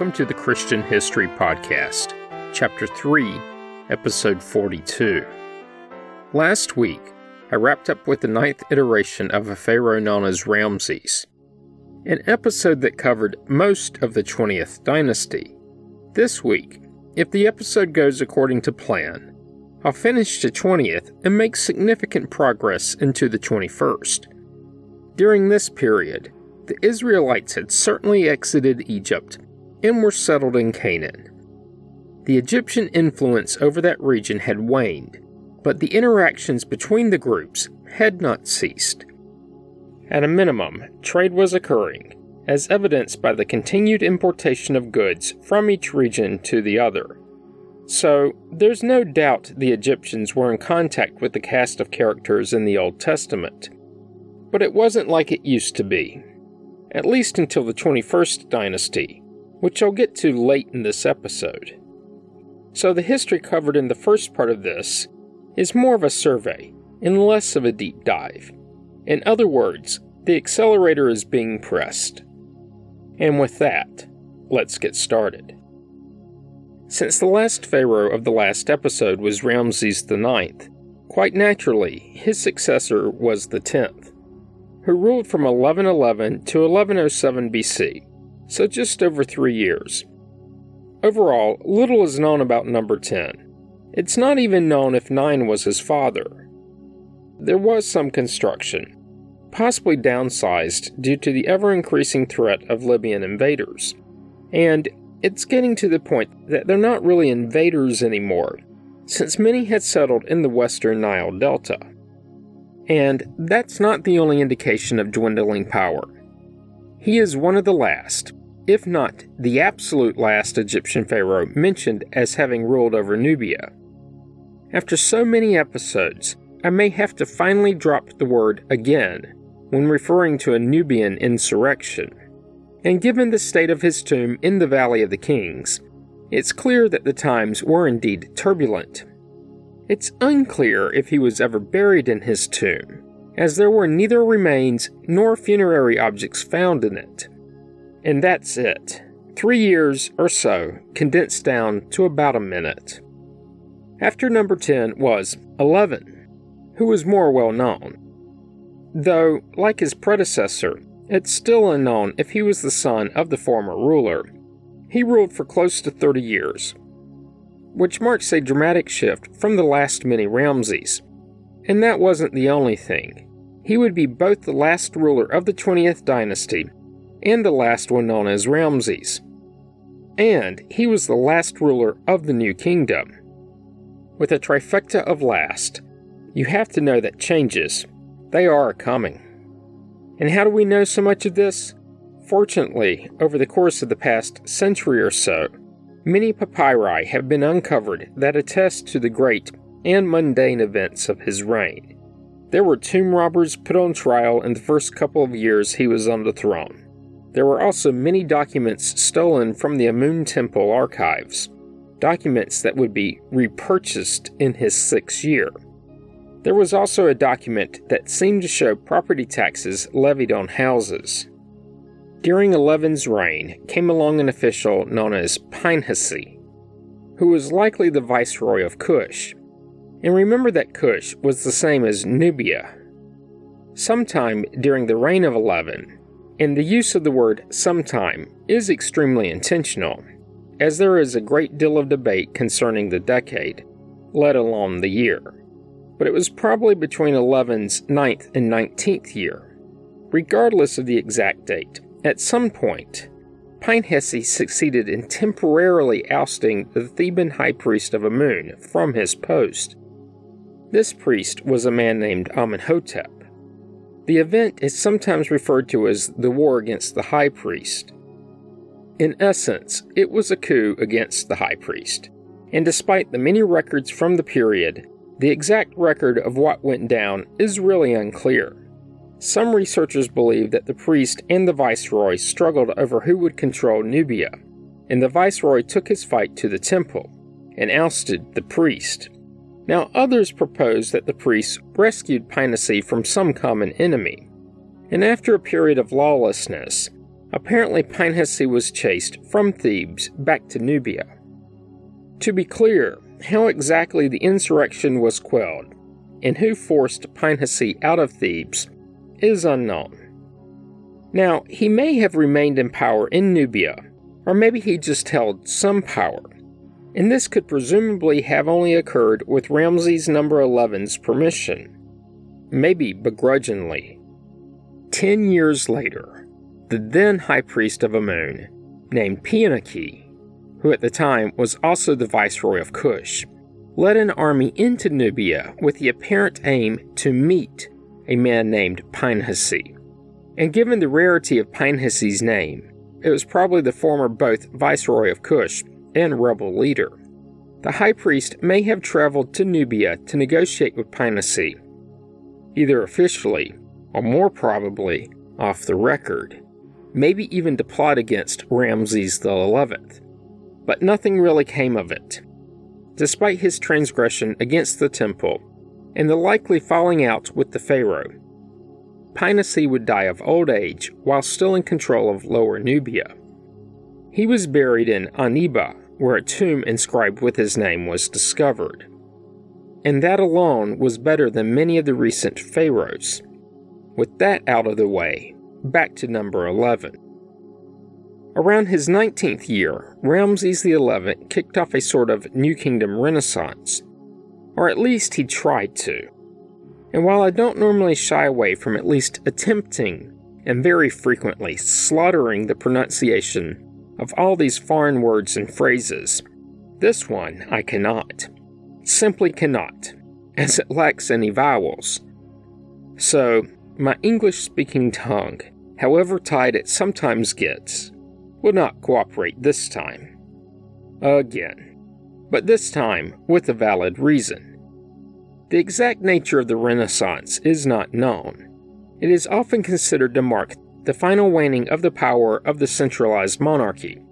Welcome to the Christian History Podcast, Chapter 3, Episode 42. Last week, I wrapped up with the ninth iteration of a pharaoh known as Ramses, an episode that covered most of the 20th dynasty. This week, if the episode goes according to plan, I'll finish the 20th and make significant progress into the 21st. During this period, the Israelites had certainly exited Egypt and were settled in Canaan. The Egyptian influence over that region had waned, but the interactions between the groups had not ceased. At a minimum, trade was occurring, as evidenced by the continued importation of goods from each region to the other. So, there's no doubt the Egyptians were in contact with the cast of characters in the Old Testament. But it wasn't like it used to be, at least until the 21st dynasty, which I'll get to late in this episode. So, the history covered in the first part of this is more of a survey and less of a deep dive. In other words, the accelerator is being pressed. And with that, let's get started. Since the last pharaoh of the last episode was Ramses IX, quite naturally, his successor was the 10th, who ruled from 1111 to 1107 BC so just over three years. Overall, little is known about number 10. It's not even known if 9 was his father. There was some construction, possibly downsized due to the ever increasing threat of Libyan invaders. And it's getting to the point that they're not really invaders anymore, since many had settled in the western Nile Delta. And that's not the only indication of dwindling power. He is one of the last, if not the absolute last Egyptian pharaoh mentioned as having ruled over Nubia. After so many episodes, I may have to finally drop the word again when referring to a Nubian insurrection. And given the state of his tomb in the Valley of the Kings, it's clear that the times were indeed turbulent. It's unclear if he was ever buried in his tomb, as there were neither remains nor funerary objects found in it. And that's it. Three years or so condensed down to about a minute. After number 10 was 11, who was more well known. Though, like his predecessor, it's still unknown if he was the son of the former ruler. He ruled for close to 30 years, which marks a dramatic shift from the last many Ramses. And that wasn't the only thing. He would be both the last ruler of the 20th dynasty and the last one known as Ramses. And he was the last ruler of the New Kingdom. With a trifecta of last, you have to know that changes, they are coming. And how do we know so much of this? Fortunately, over the course of the past century or so, many papyri have been uncovered that attest to the great and mundane events of his reign. There were tomb robbers put on trial in the first couple of years he was on the throne. There were also many documents stolen from the Amun Temple archives, documents that would be repurchased in his sixth year. There was also a document that seemed to show property taxes levied on houses. During Eleven's reign came along an official known as Pinehasi, who was likely the viceroy of Kush. And remember that Kush was the same as Nubia. Sometime during the reign of Eleven, and the use of the word sometime is extremely intentional, as there is a great deal of debate concerning the decade, let alone the year. But it was probably between 11's ninth and 19th year. Regardless of the exact date, at some point, Pinehasi succeeded in temporarily ousting the Theban high priest of Amun from his post. This priest was a man named Amenhotep the event is sometimes referred to as the war against the high priest. In essence, it was a coup against the high priest, and despite the many records from the period, the exact record of what went down is really unclear. Some researchers believe that the priest and the viceroy struggled over who would control Nubia, and the viceroy took his fight to the temple and ousted the priest. Now, others propose that the priests rescued Pinehasi from some common enemy, and after a period of lawlessness, apparently Pinehasi was chased from Thebes back to Nubia. To be clear, how exactly the insurrection was quelled and who forced Pinehasi out of Thebes is unknown. Now, he may have remained in power in Nubia, or maybe he just held some power, and this could presumably have only occurred with Ramses number 11's permission, maybe begrudgingly. Ten years later, the then high priest of Amun, named Pianaki, who at the time was also the viceroy of Kush, led an army into Nubia with the apparent aim to meet a man named Pinehasi. And given the rarity of Pinehasi's name, it was probably the former both viceroy of Kush and rebel leader. The high priest may have traveled to Nubia to negotiate with Pinehasi, either officially or more probably off the record, maybe even to plot against Ramses XI. But nothing really came of it. Despite his transgression against the temple and the likely falling out with the Pharaoh, Pinehasi would die of old age while still in control of Lower Nubia. He was buried in Aniba, where a tomb inscribed with his name was discovered. And that alone was better than many of the recent pharaohs. With that out of the way, back to number 11. Around his 19th year, Ramses XI kicked off a sort of New Kingdom renaissance, or at least he tried to. And while I don't normally shy away from at least attempting, and very frequently slaughtering the pronunciation of all these foreign words and phrases, this one I cannot. Simply cannot, as it lacks any vowels. So, my English speaking tongue, however tight it sometimes gets, will not cooperate this time. Again. But this time with a valid reason. The exact nature of the Renaissance is not known. It is often considered to mark the final waning of the power of the centralized monarchy,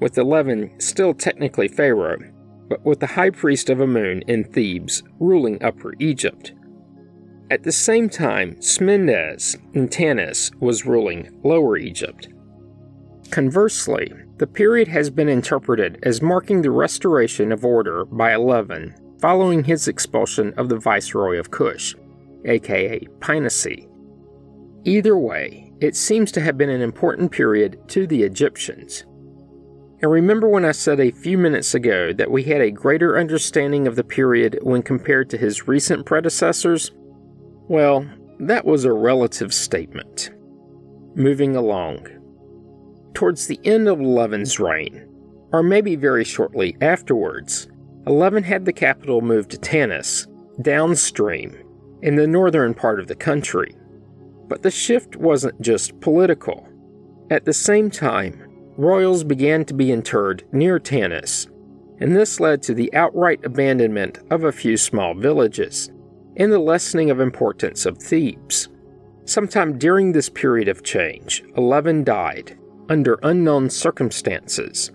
with Eleven still technically Pharaoh, but with the high priest of Amun in Thebes ruling Upper Egypt. At the same time, Smendes in Tanis was ruling Lower Egypt. Conversely, the period has been interpreted as marking the restoration of order by Eleven following his expulsion of the Viceroy of Kush, aka Pinehasi. Either way, it seems to have been an important period to the Egyptians. And remember when I said a few minutes ago that we had a greater understanding of the period when compared to his recent predecessors? Well, that was a relative statement. Moving along. Towards the end of Eleven's reign, or maybe very shortly afterwards, Eleven had the capital moved to Tanis, downstream, in the northern part of the country. But the shift wasn't just political. At the same time, royals began to be interred near Tanis, and this led to the outright abandonment of a few small villages and the lessening of importance of Thebes. Sometime during this period of change, Eleven died under unknown circumstances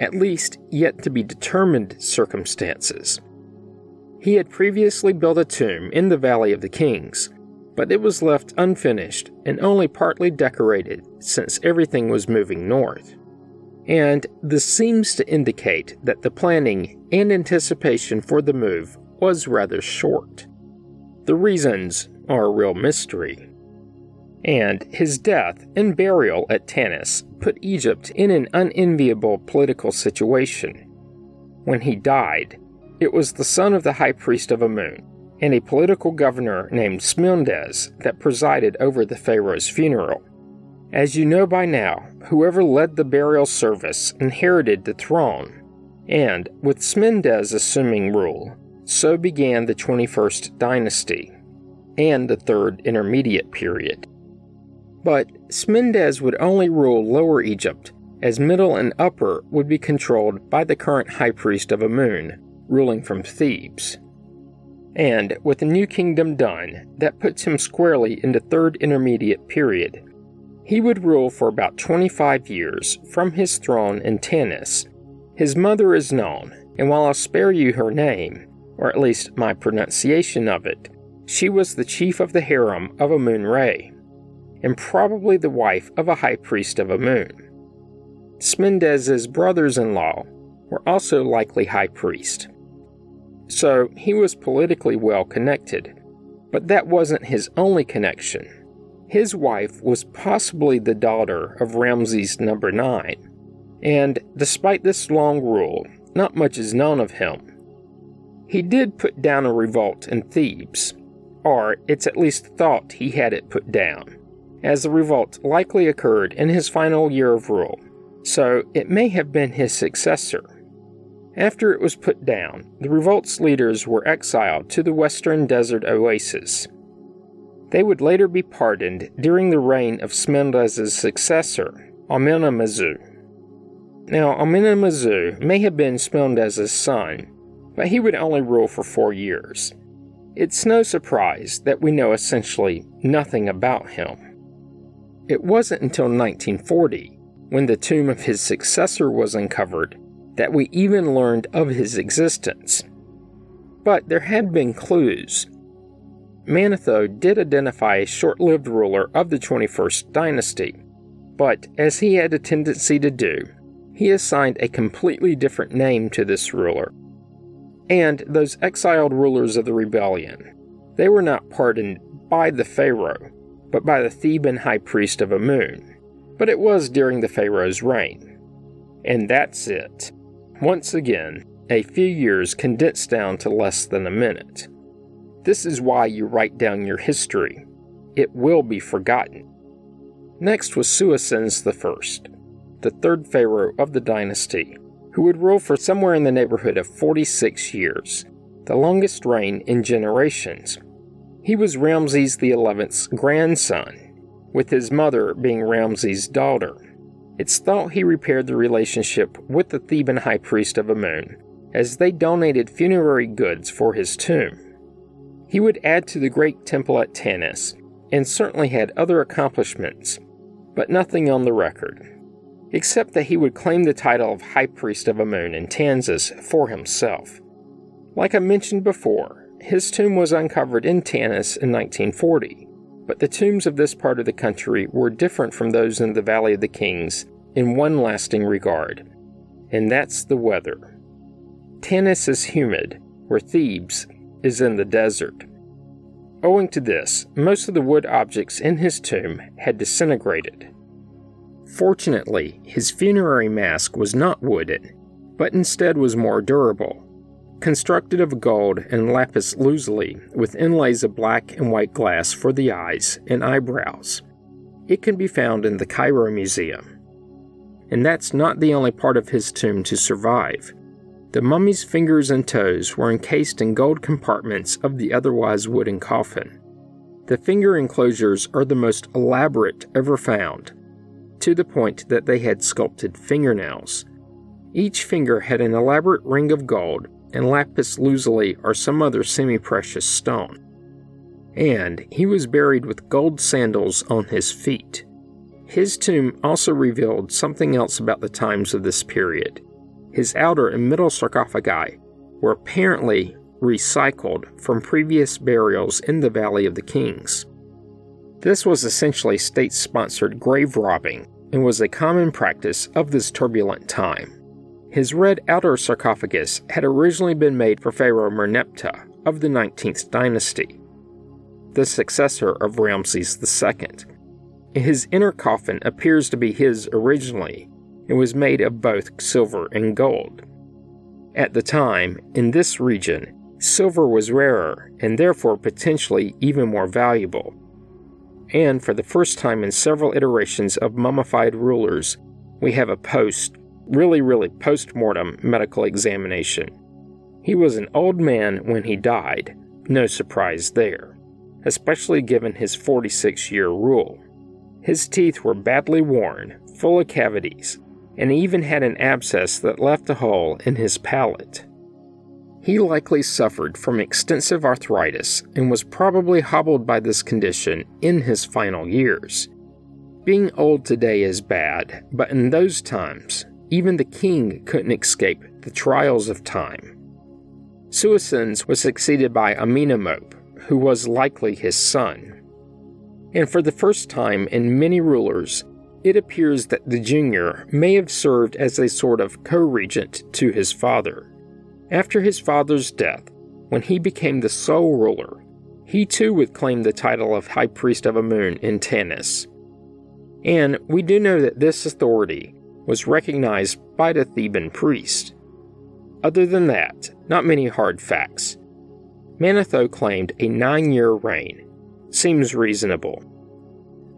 at least yet to be determined circumstances. He had previously built a tomb in the Valley of the Kings, but it was left unfinished and only partly decorated since everything was moving north. And this seems to indicate that the planning and anticipation for the move was rather short. The reasons are a real mystery and his death and burial at Tanis put Egypt in an unenviable political situation. When he died, it was the son of the high priest of Amun and a political governor named Smendes that presided over the pharaoh's funeral. As you know by now, whoever led the burial service inherited the throne, and with Smendes assuming rule, so began the 21st dynasty and the third intermediate period. But Smendes would only rule Lower Egypt, as Middle and Upper would be controlled by the current High Priest of Amun, ruling from Thebes. And with the new kingdom done, that puts him squarely in the Third Intermediate Period. He would rule for about 25 years from his throne in Tanis. His mother is known, and while I'll spare you her name, or at least my pronunciation of it, she was the chief of the harem of Amun Re and probably the wife of a high priest of Amun. Smendes's brothers in law were also likely high priests. So he was politically well connected, but that wasn't his only connection. His wife was possibly the daughter of Ramses number 9, and despite this long rule, not much is known of him. He did put down a revolt in Thebes, or it's at least thought he had it put down, as the revolt likely occurred in his final year of rule, so it may have been his successor. After it was put down, the revolt's leaders were exiled to the western desert oasis. They would later be pardoned during the reign of Smendes's successor, Amenemnisu. Now, Amenemnisu may have been Smendes's son, but he would only rule for four years. It's no surprise that we know essentially nothing about him. It wasn't until 1940, when the tomb of his successor was uncovered, that we even learned of his existence. But there had been clues. Manetho did identify a short lived ruler of the 21st dynasty, but as he had a tendency to do, he assigned a completely different name to this ruler. And those exiled rulers of the rebellion, they were not pardoned by the Pharaoh, but by the Theban high priest of Amun. But it was during the Pharaoh's reign. And that's it. Once again, a few years condensed down to less than a minute. This is why you write down your history. It will be forgotten. Next was Psusennes I, the third pharaoh of the dynasty, who would rule for somewhere in the neighborhood of 46 years, the longest reign in generations. He was Ramses XI's grandson, with his mother being Ramses' daughter. It's thought he repaired the relationship with the Theban high priest of Amun, as they donated funerary goods for his tomb. He would add to the great temple at Tanis, and certainly had other accomplishments, but nothing on the record, except that he would claim the title of High Priest of Amun in Tanis for himself. Like I mentioned before, his tomb was uncovered in Tanis in 1940, but the tombs of this part of the country were different from those in the Valley of the Kings in one lasting regard, and that's the weather. Tanis is humid, where Thebes is in the desert. Owing to this, most of the wood objects in his tomb had disintegrated. Fortunately, his funerary mask was not wooden, but instead was more durable, constructed of gold and lapis lazuli with inlays of black and white glass for the eyes and eyebrows. It can be found in the Cairo Museum. And that's not the only part of his tomb to survive. The mummy's fingers and toes were encased in gold compartments of the otherwise wooden coffin. The finger enclosures are the most elaborate ever found, to the point that they had sculpted fingernails. Each finger had an elaborate ring of gold and lapis lazuli or some other semi precious stone. And he was buried with gold sandals on his feet. His tomb also revealed something else about the times of this period. His outer and middle sarcophagi were apparently recycled from previous burials in the Valley of the Kings. This was essentially state sponsored grave robbing and was a common practice of this turbulent time. His red outer sarcophagus had originally been made for Pharaoh Merneptah of the 19th dynasty, the successor of Ramses II. His inner coffin appears to be his originally and was made of both silver and gold. At the time, in this region, silver was rarer and therefore potentially even more valuable. And for the first time in several iterations of mummified rulers, we have a post really, really post mortem medical examination. He was an old man when he died, no surprise there, especially given his 46 year rule. His teeth were badly worn, full of cavities, and he even had an abscess that left a hole in his palate. He likely suffered from extensive arthritis and was probably hobbled by this condition in his final years. Being old today is bad, but in those times, even the king couldn't escape the trials of time. Psusennes was succeeded by Amenemop, who was likely his son. and for the first time in many rulers, it appears that the junior may have served as a sort of co regent to his father. After his father's death, when he became the sole ruler, he too would claim the title of High Priest of Amun in Tanis. And we do know that this authority was recognized by the Theban priest. Other than that, not many hard facts. Manetho claimed a nine year reign. Seems reasonable.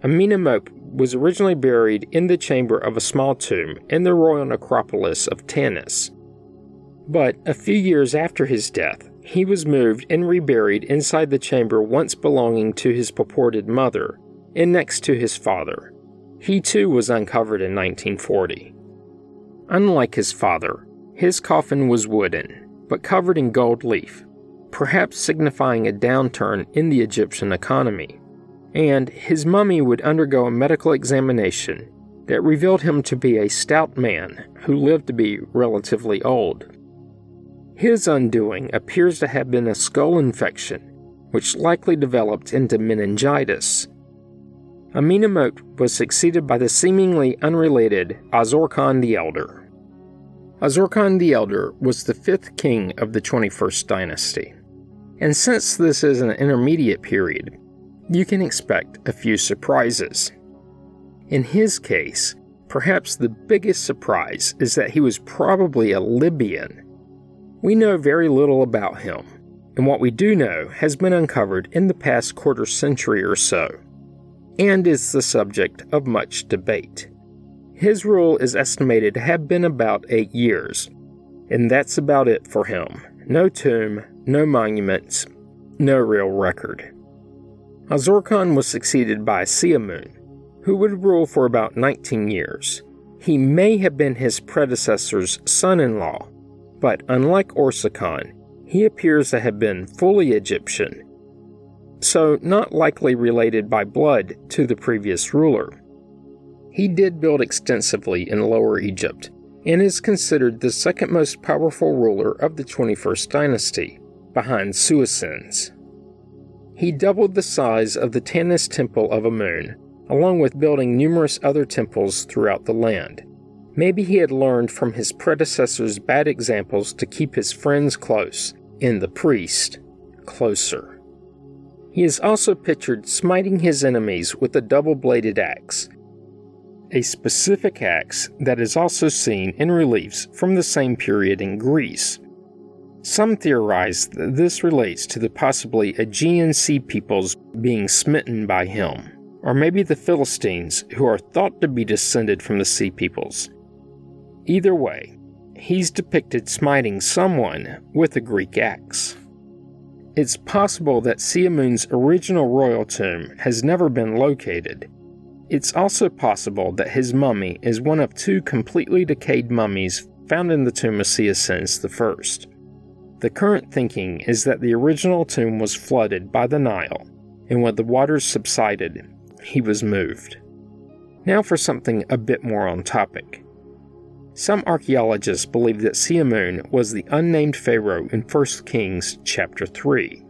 Amenemop was originally buried in the chamber of a small tomb in the royal necropolis of Tanis. But a few years after his death, he was moved and reburied inside the chamber once belonging to his purported mother and next to his father. He too was uncovered in 1940. Unlike his father, his coffin was wooden, but covered in gold leaf, perhaps signifying a downturn in the Egyptian economy. And his mummy would undergo a medical examination that revealed him to be a stout man who lived to be relatively old. His undoing appears to have been a skull infection, which likely developed into meningitis. Amenemop was succeeded by the seemingly unrelated Osorkon the Elder. Osorkon the Elder was the fifth king of the 21st dynasty. And since this is an intermediate period, you can expect a few surprises. In his case, perhaps the biggest surprise is that he was probably a Libyan we know very little about him, and what we do know has been uncovered in the past quarter century or so, and is the subject of much debate. His rule is estimated to have been about eight years, and that's about it for him. No tomb, no monuments, no real record. Osorkon was succeeded by Siamun, who would rule for about 19 years. He may have been his predecessor's son in law, but unlike Osorkon, he appears to have been fully Egyptian, so not likely related by blood to the previous ruler. He did build extensively in Lower Egypt and is considered the second most powerful ruler of the 21st dynasty, behind Psusennes. He doubled the size of the Tanis Temple of Amun, along with building numerous other temples throughout the land. Maybe he had learned from his predecessor's bad examples to keep his friends close, and the priest closer. He is also pictured smiting his enemies with a double bladed axe, a specific axe that is also seen in reliefs from the same period in Greece. Some theorize that this relates to the possibly Aegean sea peoples being smitten by him, or maybe the Philistines, who are thought to be descended from the sea peoples. Either way, he's depicted smiting someone with a Greek axe. It's possible that Siamun's original royal tomb has never been located. It's also possible that his mummy is one of two completely decayed mummies found in the tomb of Psusennes I. The current thinking is that the original tomb was flooded by the Nile, and when the waters subsided, he was moved. Now for something a bit more on topic. Some archaeologists believe that Siamun was the unnamed pharaoh in 1 Kings chapter 3.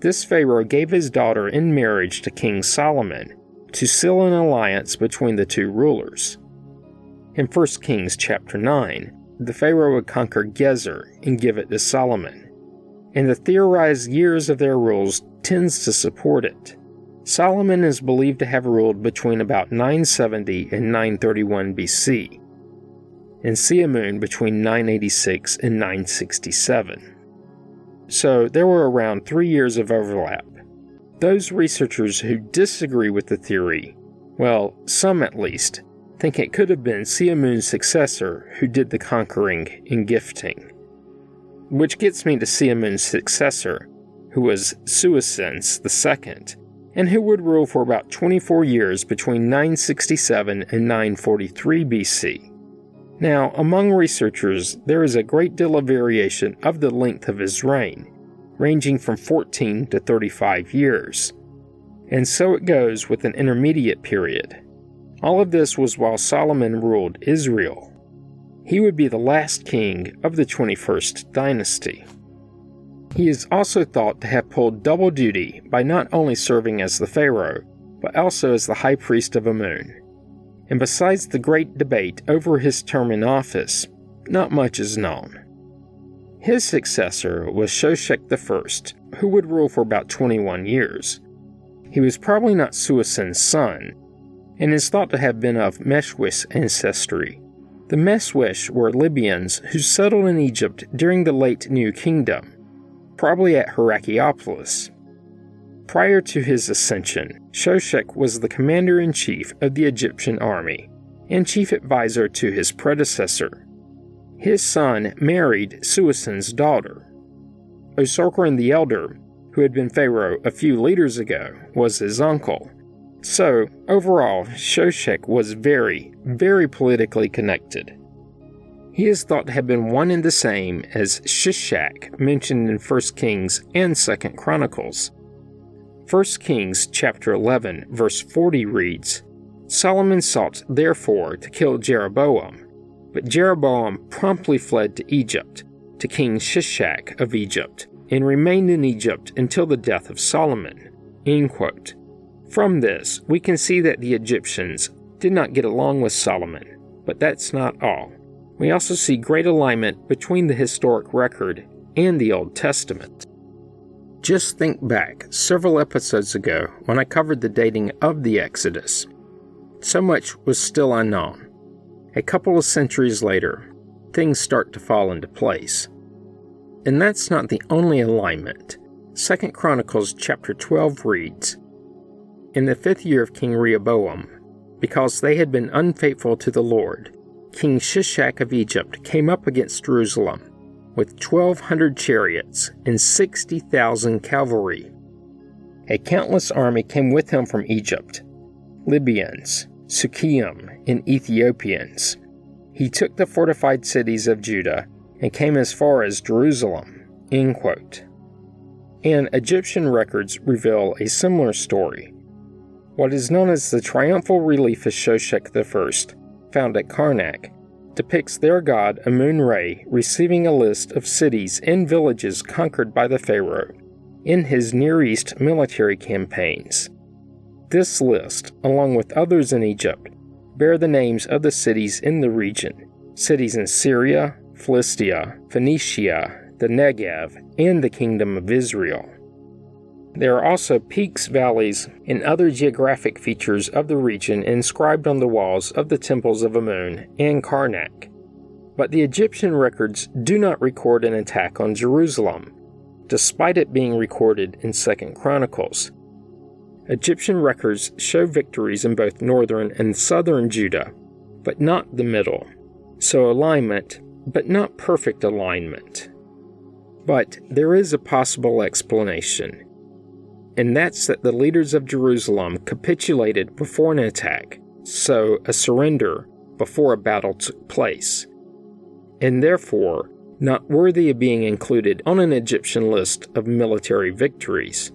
This pharaoh gave his daughter in marriage to King Solomon to seal an alliance between the two rulers. In 1 Kings chapter 9, the pharaoh would conquer Gezer and give it to Solomon, and the theorized years of their rules tends to support it. Solomon is believed to have ruled between about 970 and 931 BC and Siamun between 986 and 967. So there were around three years of overlap. Those researchers who disagree with the theory, well, some at least, think it could have been Siamun's successor who did the conquering and gifting. Which gets me to Siamun's successor, who was Psusennes II, and who would rule for about 24 years between 967 and 943 BC. Now, among researchers, there is a great deal of variation of the length of his reign, ranging from 14 to 35 years. And so it goes with an intermediate period. All of this was while Solomon ruled Israel. He would be the last king of the 21st dynasty. He is also thought to have pulled double duty by not only serving as the pharaoh, but also as the high priest of Amun. And besides the great debate over his term in office, not much is known. His successor was Shoshenq I, who would rule for about 21 years. He was probably not Psusennes's son, and is thought to have been of Meshwesh ancestry. The Meshwesh were Libyans who settled in Egypt during the late New Kingdom, probably at Heracleopolis. Prior to his ascension, Shoshenq was the commander in chief of the Egyptian army and chief advisor to his predecessor. His son married Psusennes's daughter. Osorkon the Elder, who had been pharaoh a few leaders ago, was his uncle. So, overall, Shoshenq was very, very politically connected. He is thought to have been one and the same as Shishak mentioned in 1 Kings and 2 Chronicles. 1 Kings chapter 11 verse 40 reads, Solomon sought therefore to kill Jeroboam, but Jeroboam promptly fled to Egypt, to King Shishak of Egypt, and remained in Egypt until the death of Solomon. From this, we can see that the Egyptians did not get along with Solomon, but that's not all. We also see great alignment between the historic record and the Old Testament. Just think back several episodes ago when I covered the dating of the Exodus. So much was still unknown. A couple of centuries later, things start to fall into place. And that's not the only alignment. 2 Chronicles chapter 12 reads In the fifth year of King Rehoboam, because they had been unfaithful to the Lord, King Shishak of Egypt came up against Jerusalem with 1,200 chariots and 60,000 cavalry. A countless army came with him from Egypt Libyans, Sukkiim, and Ethiopians. He took the fortified cities of Judah and came as far as Jerusalem. And Egyptian records reveal a similar story. What is known as the triumphal relief of Shoshenq I, found at Karnak, depicts their god Amun Re receiving a list of cities and villages conquered by the pharaoh in his Near East military campaigns. This list, along with others in Egypt, bear the names of the cities in the region cities in Syria, Philistia, Phoenicia, the Negev, and the Kingdom of Israel. There are also peaks, valleys, and other geographic features of the region inscribed on the walls of the temples of Amun and Karnak. But the Egyptian records do not record an attack on Jerusalem, despite it being recorded in 2 Chronicles. Egyptian records show victories in both northern and southern Judah, but not the middle. So alignment, but not perfect alignment. But there is a possible explanation and that's that the leaders of Jerusalem capitulated before an attack, so a surrender before a battle took place, and therefore not worthy of being included on an Egyptian list of military victories.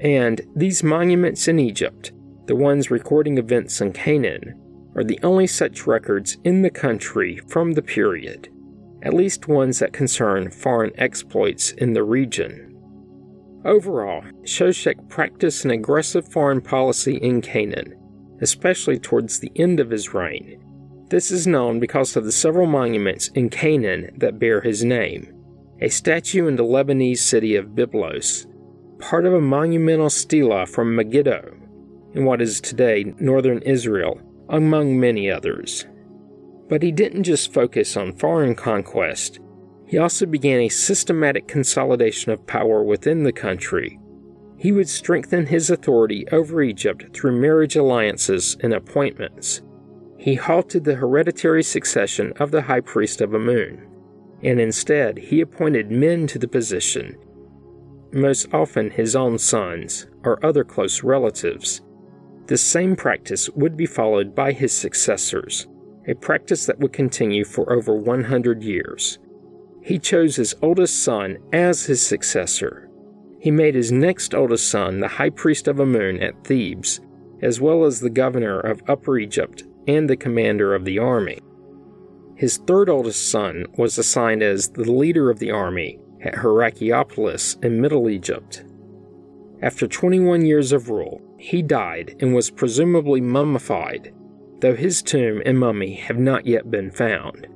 And these monuments in Egypt, the ones recording events in Canaan, are the only such records in the country from the period, at least ones that concern foreign exploits in the region. Overall, Shoshenq practiced an aggressive foreign policy in Canaan, especially towards the end of his reign. This is known because of the several monuments in Canaan that bear his name. A statue in the Lebanese city of Byblos, part of a monumental stela from Megiddo, in what is today northern Israel, among many others. But he didn't just focus on foreign conquest, he also began a systematic consolidation of power within the country. He would strengthen his authority over Egypt through marriage alliances and appointments. He halted the hereditary succession of the high priest of Amun, and instead he appointed men to the position, most often his own sons or other close relatives. This same practice would be followed by his successors, a practice that would continue for over 100 years he chose his oldest son as his successor. He made his next oldest son the high priest of Amun at Thebes, as well as the governor of Upper Egypt and the commander of the army. His third oldest son was assigned as the leader of the army at Heracleopolis in Middle Egypt. After 21 years of rule, he died and was presumably mummified, though his tomb and mummy have not yet been found.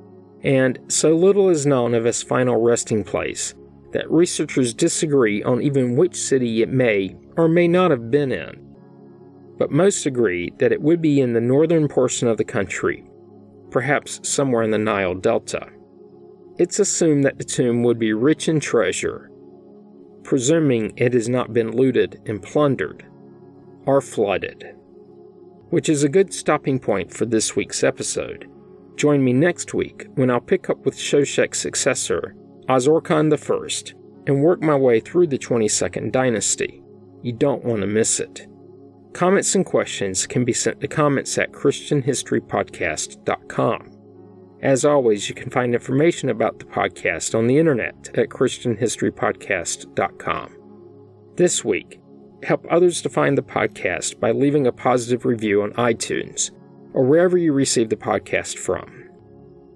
And so little is known of its final resting place that researchers disagree on even which city it may or may not have been in. But most agree that it would be in the northern portion of the country, perhaps somewhere in the Nile Delta. It's assumed that the tomb would be rich in treasure, presuming it has not been looted and plundered or flooded. Which is a good stopping point for this week's episode. Join me next week when I'll pick up with Shoshenq's successor, Osorkon I, and work my way through the 22nd dynasty. You don't want to miss it. Comments and questions can be sent to comments at ChristianHistoryPodcast.com. As always, you can find information about the podcast on the internet at ChristianHistoryPodcast.com. This week, help others to find the podcast by leaving a positive review on iTunes or wherever you receive the podcast from.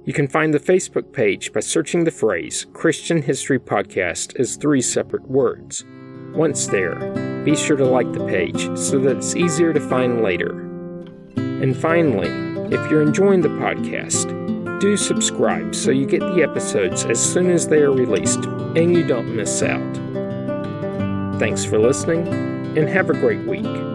You can find the Facebook page by searching the phrase Christian History Podcast as three separate words. Once there, be sure to like the page so that it's easier to find later. And finally, if you're enjoying the podcast, do subscribe so you get the episodes as soon as they are released and you don't miss out. Thanks for listening and have a great week.